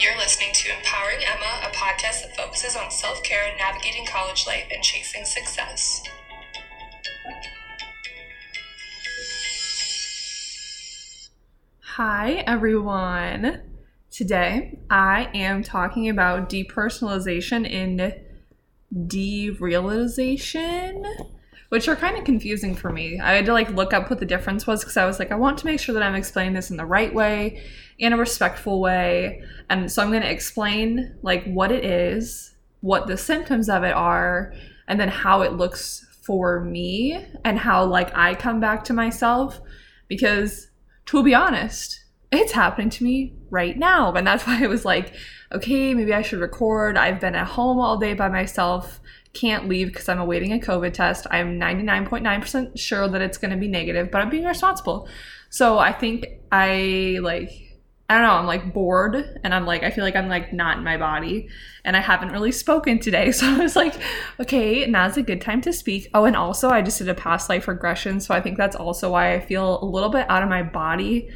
You're listening to Empowering Emma, a podcast that focuses on self care, navigating college life, and chasing success. Hi, everyone. Today I am talking about depersonalization and derealization, which are kind of confusing for me. I had to like look up what the difference was because I was like, I want to make sure that I'm explaining this in the right way, in a respectful way. And so I'm going to explain like what it is, what the symptoms of it are, and then how it looks for me and how like I come back to myself because to be honest, it's happening to me right now. And that's why I was like, okay, maybe I should record. I've been at home all day by myself, can't leave because I'm awaiting a COVID test. I'm 99.9% sure that it's going to be negative, but I'm being responsible. So I think I like, I don't know, I'm like bored and I'm like, I feel like I'm like not in my body and I haven't really spoken today. So I was like, okay, now's a good time to speak. Oh, and also I just did a past life regression. So I think that's also why I feel a little bit out of my body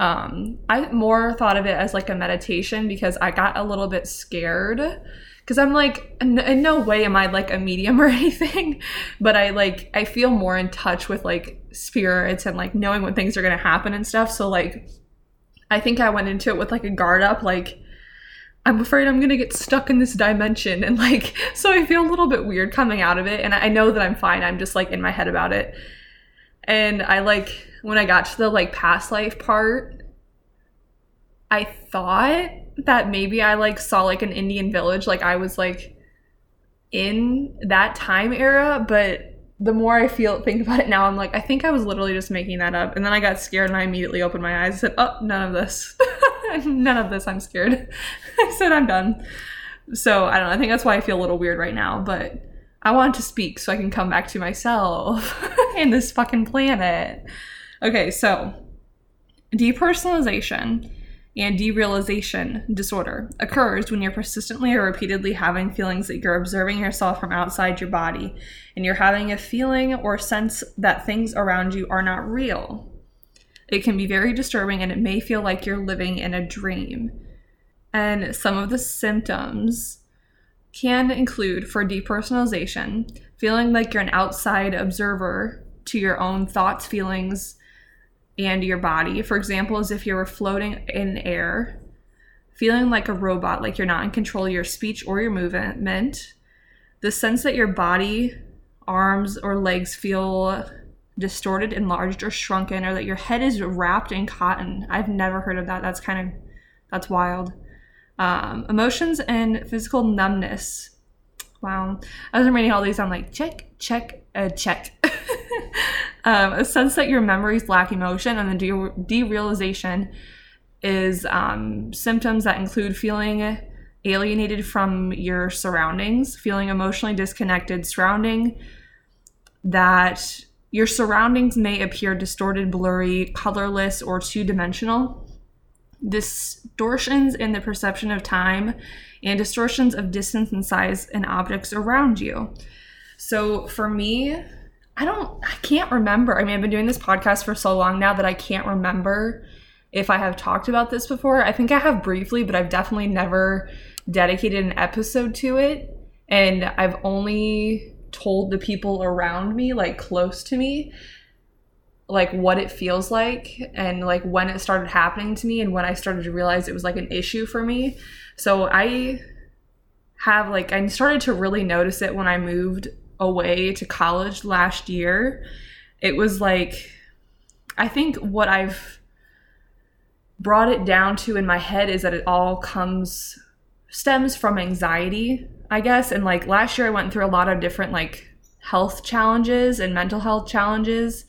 um, I more thought of it as like a meditation because I got a little bit scared because I'm like, in, no way am I like a medium or anything, but I like, I feel more in touch with like spirits and like knowing when things are going to happen and stuff. So, like, I think I went into it with like a guard up, like, I'm afraid I'm gonna get stuck in this dimension. And like, so I feel a little bit weird coming out of it. And I know that I'm fine. I'm just like in my head about it. And I like, when I got to the like past life part, I thought that maybe I like saw like an Indian village, like I was like in that time era, but the more I feel think about it now, I'm like, I think I was literally just making that up. And then I got scared and I immediately opened my eyes and said, Oh, none of this. none of this. I'm scared. I said I'm done. So I don't know. I think that's why I feel a little weird right now, but I want to speak so I can come back to myself in this fucking planet. Okay, so depersonalization and derealization disorder occurs when you're persistently or repeatedly having feelings that you're observing yourself from outside your body and you're having a feeling or sense that things around you are not real. It can be very disturbing and it may feel like you're living in a dream. And some of the symptoms can include for depersonalization, feeling like you're an outside observer to your own thoughts, feelings, and your body. For example, as if you were floating in air, feeling like a robot, like you're not in control of your speech or your movement. The sense that your body, arms, or legs feel distorted, enlarged, or shrunken, or that your head is wrapped in cotton. I've never heard of that. That's kind of that's wild. Um, emotions and physical numbness. Wow. As I'm reading all these, I'm like, check, check, uh, check. Um, a sense that your memories lack emotion, and the de- derealization is um, symptoms that include feeling alienated from your surroundings, feeling emotionally disconnected, surrounding that your surroundings may appear distorted, blurry, colorless, or two dimensional. Distortions in the perception of time and distortions of distance and size and objects around you. So for me, I don't, I can't remember. I mean, I've been doing this podcast for so long now that I can't remember if I have talked about this before. I think I have briefly, but I've definitely never dedicated an episode to it. And I've only told the people around me, like close to me, like what it feels like and like when it started happening to me and when I started to realize it was like an issue for me. So I have like, I started to really notice it when I moved away to college last year, it was like, I think what I've brought it down to in my head is that it all comes, stems from anxiety, I guess. And like last year, I went through a lot of different like health challenges and mental health challenges.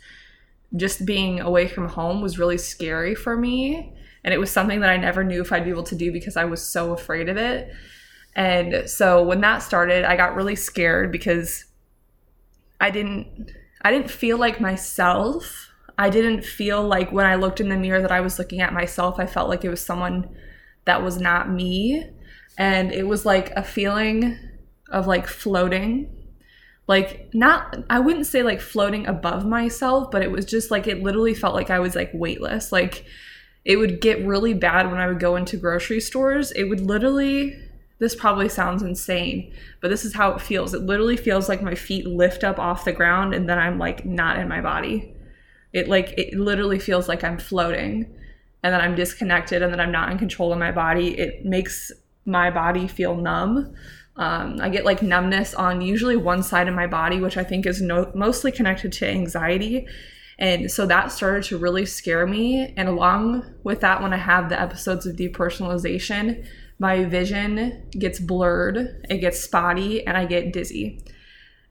Just being away from home was really scary for me. And it was something that I never knew if I'd be able to do because I was so afraid of it. And so when that started, I got really scared because I didn't I didn't feel like myself. I didn't feel like when I looked in the mirror that I was looking at myself, I felt like it was someone that was not me. And it was like a feeling of like floating. Like not I wouldn't say like floating above myself, but it was just like it literally felt like I was like weightless. Like it would get really bad when I would go into grocery stores. It would literally, this probably sounds insane, but this is how it feels. It literally feels like my feet lift up off the ground and then I'm like not in my body. It like, it literally feels like I'm floating and then I'm disconnected and then I'm not in control of my body. It makes my body feel numb. Um, I get like numbness on usually one side of my body, which I think is no- mostly connected to anxiety. And so that started to really scare me. And along with that, when I have the episodes of depersonalization, my vision gets blurred, it gets spotty, and I get dizzy.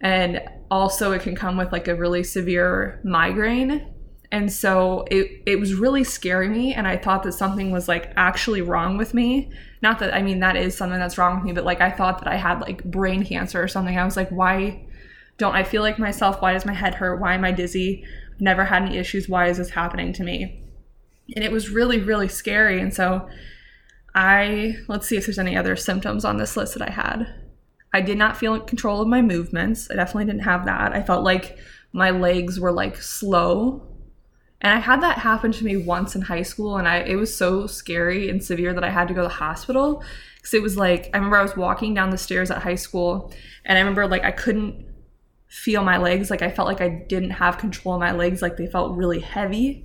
And also, it can come with like a really severe migraine. And so it, it was really scaring me. And I thought that something was like actually wrong with me. Not that, I mean, that is something that's wrong with me, but like I thought that I had like brain cancer or something. I was like, why don't I feel like myself? Why does my head hurt? Why am I dizzy? never had any issues. Why is this happening to me? And it was really, really scary. And so I, let's see if there's any other symptoms on this list that I had. I did not feel in control of my movements. I definitely didn't have that. I felt like my legs were like slow. And I had that happen to me once in high school and I it was so scary and severe that I had to go to the hospital cuz it was like I remember I was walking down the stairs at high school and I remember like I couldn't feel my legs. Like I felt like I didn't have control of my legs, like they felt really heavy.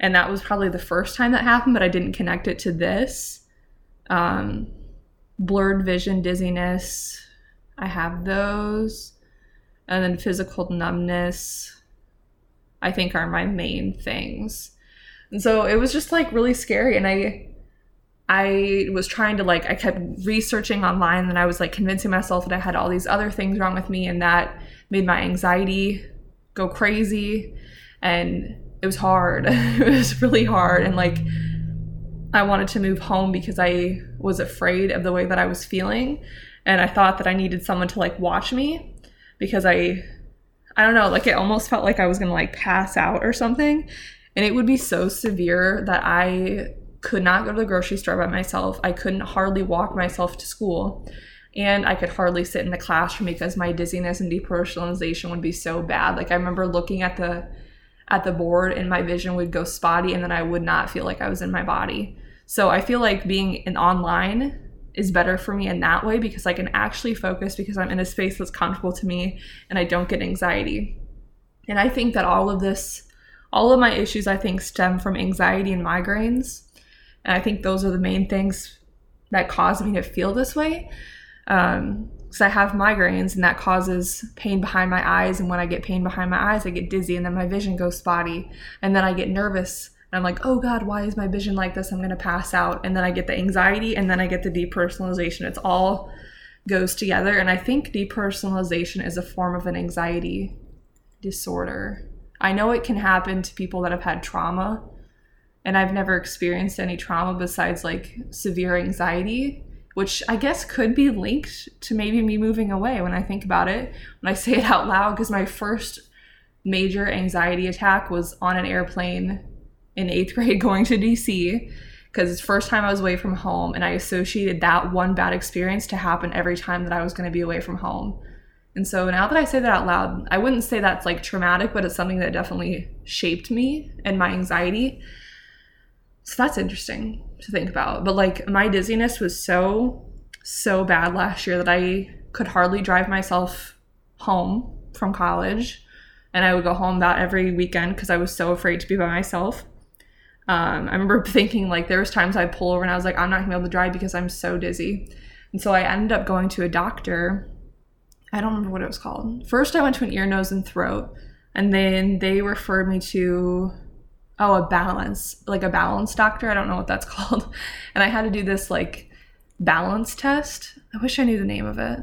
And that was probably the first time that happened, but I didn't connect it to this. Um, blurred vision, dizziness. I have those. And then physical numbness, I think, are my main things. And so it was just like really scary. And I, I was trying to like, I kept researching online and I was like convincing myself that I had all these other things wrong with me and that made my anxiety go crazy and it was hard. it was really hard and like I wanted to move home because I was afraid of the way that I was feeling and I thought that I needed someone to like watch me because I I don't know, like it almost felt like I was going to like pass out or something and it would be so severe that I could not go to the grocery store by myself. I couldn't hardly walk myself to school and I could hardly sit in the classroom because my dizziness and depersonalization would be so bad. Like I remember looking at the at the board and my vision would go spotty and then I would not feel like I was in my body. So I feel like being in online is better for me in that way because I can actually focus because I'm in a space that's comfortable to me and I don't get anxiety. And I think that all of this all of my issues I think stem from anxiety and migraines. And I think those are the main things that cause me to feel this way um because I have migraines and that causes pain behind my eyes. And when I get pain behind my eyes I get dizzy and then my vision goes spotty. And then I get nervous and I'm like oh god why is my vision like this? I'm going to pass out. And then I get the anxiety and then I get the depersonalization. It's all goes together. And I think depersonalization is a form of an anxiety disorder. I know it can happen to people that have had trauma and I've never experienced any trauma besides like severe anxiety which I guess could be linked to maybe me moving away when I think about it, when I say it out loud, because my first major anxiety attack was on an airplane in eighth grade going to DC because it's first time I was away from home and I associated that one bad experience to happen every time that I was going to be away from home. And so now that I say that out loud, I wouldn't say that's like traumatic, but it's something that definitely shaped me and my anxiety. So that's interesting to think about. But like my dizziness was so, so bad last year that I could hardly drive myself home from college. And I would go home about every weekend because I was so afraid to be by myself. Um, I remember thinking like there was times I'd pull over and I was like, I'm not gonna be able to drive because I'm so dizzy. And so I ended up going to a doctor. I don't remember what it was called. First I went to an ear, nose, and throat. And then they referred me to oh a balance like a balance doctor i don't know what that's called. And i had to do this like balance test. I wish i knew the name of it.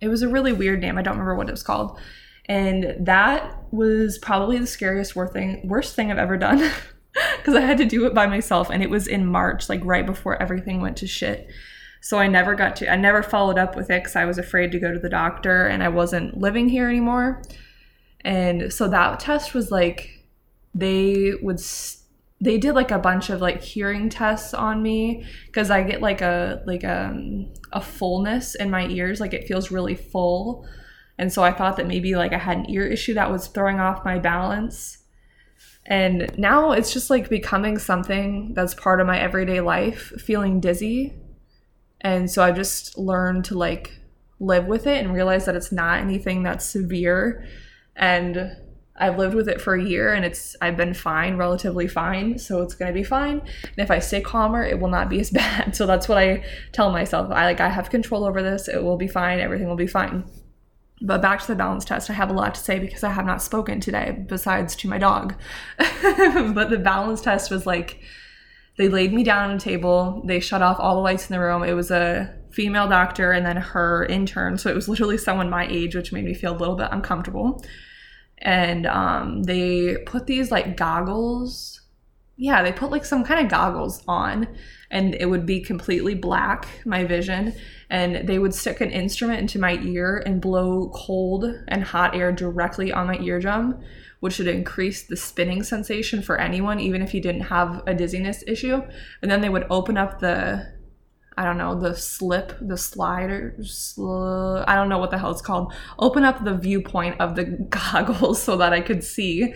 It was a really weird name i don't remember what it was called. And that was probably the scariest worst thing worst thing i've ever done because i had to do it by myself and it was in march like right before everything went to shit. So i never got to i never followed up with it because i was afraid to go to the doctor and i wasn't living here anymore. And so that test was like they would they did like a bunch of like hearing tests on me because I get like a like a, um, a fullness in my ears like it feels really full and so I thought that maybe like I had an ear issue that was throwing off my balance And now it's just like becoming something that's part of my everyday life, feeling dizzy. And so I just learned to like live with it and realize that it's not anything that's severe. And I've lived with it for a year and it's I've been fine, relatively fine, so it's going to be fine. And if I stay calmer, it will not be as bad. So that's what I tell myself. I like I have control over this. It will be fine. Everything will be fine. But back to the balance test, I have a lot to say because I have not spoken today besides to my dog. but the balance test was like they laid me down on a table, they shut off all the lights in the room. It was a female doctor and then her intern, so it was literally someone my age, which made me feel a little bit uncomfortable and um, they put these like goggles. Yeah, they put like some kind of goggles on, and it would be completely black, my vision. And they would stick an instrument into my ear and blow cold and hot air directly on my eardrum, which would increase the spinning sensation for anyone, even if you didn't have a dizziness issue. And then they would open up the I don't know, the slip, the slider, sl- I don't know what the hell it's called. Open up the viewpoint of the goggles so that I could see.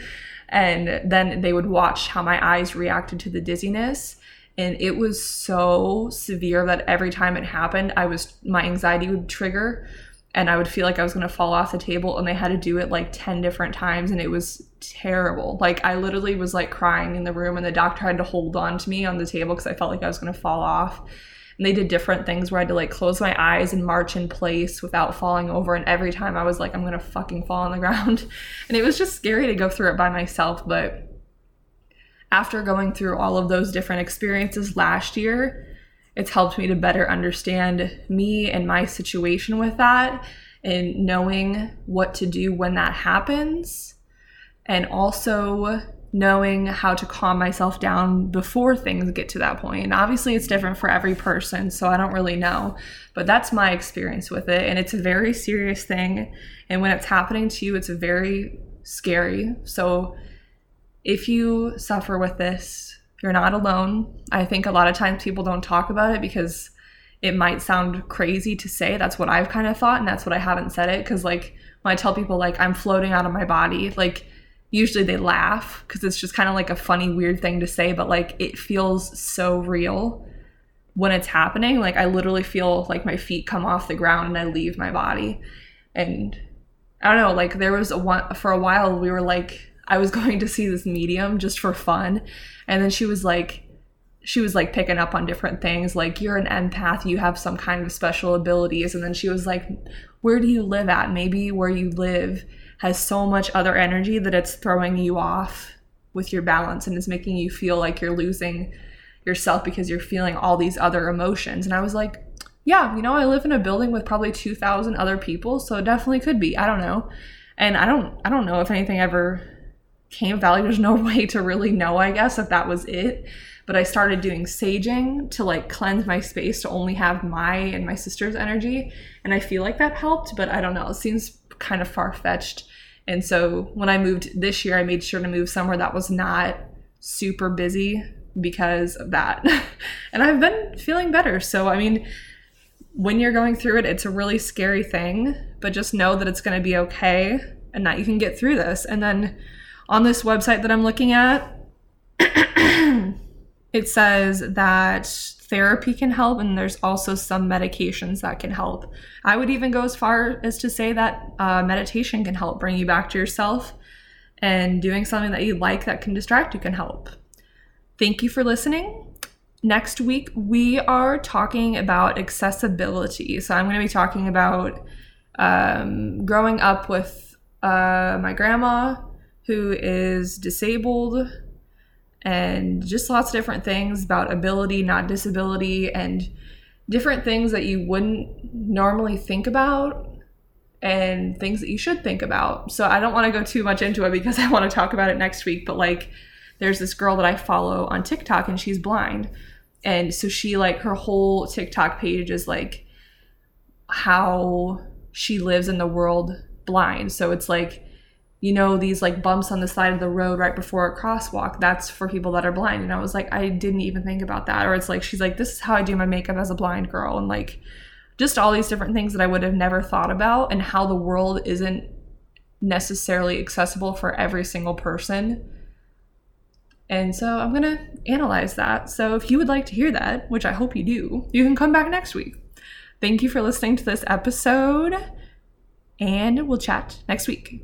And then they would watch how my eyes reacted to the dizziness. And it was so severe that every time it happened, I was, my anxiety would trigger and I would feel like I was going to fall off the table. And they had to do it like 10 different times. And it was terrible. Like, I literally was like crying in the room, and the doctor had to hold on to me on the table because I felt like I was going to fall off and they did different things where I had to like close my eyes and march in place without falling over. And every time I was like, I'm gonna fucking fall on the ground. And it was just scary to go through it by myself. But after going through all of those different experiences last year, it's helped me to better understand me and my situation with that and knowing what to do when that happens. And also knowing how to calm myself down before things get to that point. And obviously, it's different for every person, so I don't really know. But that's my experience with it. And it's a very serious thing. And when it's happening to you, it's very scary. So if you suffer with this, you're not alone. I think a lot of times people don't talk about it because it might sound crazy to say. That's what I've kind of thought, and that's what I haven't said it. Because, like, when I tell people, like, I'm floating out of my body, like, usually they laugh because it's just kind of like a funny weird thing to say but like it feels so real when it's happening. Like i literally feel like my feet come off the ground and i leave my body. And i don't know like there was a one for a while we were like i was going to see this medium just for fun. And then she was like she was like picking up on different things like you're an empath you have some kind of special abilities. And then she was like where do you live at? Maybe where you live has so much other energy that it's throwing you off with your balance and it's making you feel like you're losing yourself because you're feeling all these other emotions. And I was like, yeah, you know, I live in a building with probably 2000 other people, so it definitely could be. I don't know. And I don't I don't know if anything ever came of There's no way to really know, I guess, if that was it. But I started doing saging to like cleanse my space to only have my and my sister's energy. And I feel like that helped, but I don't know. It seems kind of far fetched. And so when I moved this year, I made sure to move somewhere that was not super busy because of that. and I've been feeling better. So, I mean, when you're going through it, it's a really scary thing, but just know that it's going to be okay and that you can get through this. And then on this website that I'm looking at, it says that therapy can help and there's also some medications that can help. I would even go as far as to say that uh, meditation can help bring you back to yourself and doing something that you like that can distract you can help. Thank you for listening. Next week we are talking about accessibility. So i'm going to be talking about um, growing up with uh, my grandma who is disabled and just lots of different things about ability, not disability, and different things that you wouldn't normally think about and things that you should think about. So I don't want to go too much into it because I want to talk about it next week, but like there's this girl that I follow on TikTok and she's blind. And so she like her whole TikTok page is like how she lives in the world blind. So it's like you know these like bumps on the side of the road right before a crosswalk that's for people that are blind and i was like i didn't even think about that or it's like she's like this is how i do my makeup as a blind girl and like just all these different things that i would have never thought about and how the world isn't necessarily accessible for every single person And so I'm going to analyze that. So if you would like to hear that, which I hope you do, you can come back next week. Thank you for listening to this episode, and we'll chat next week.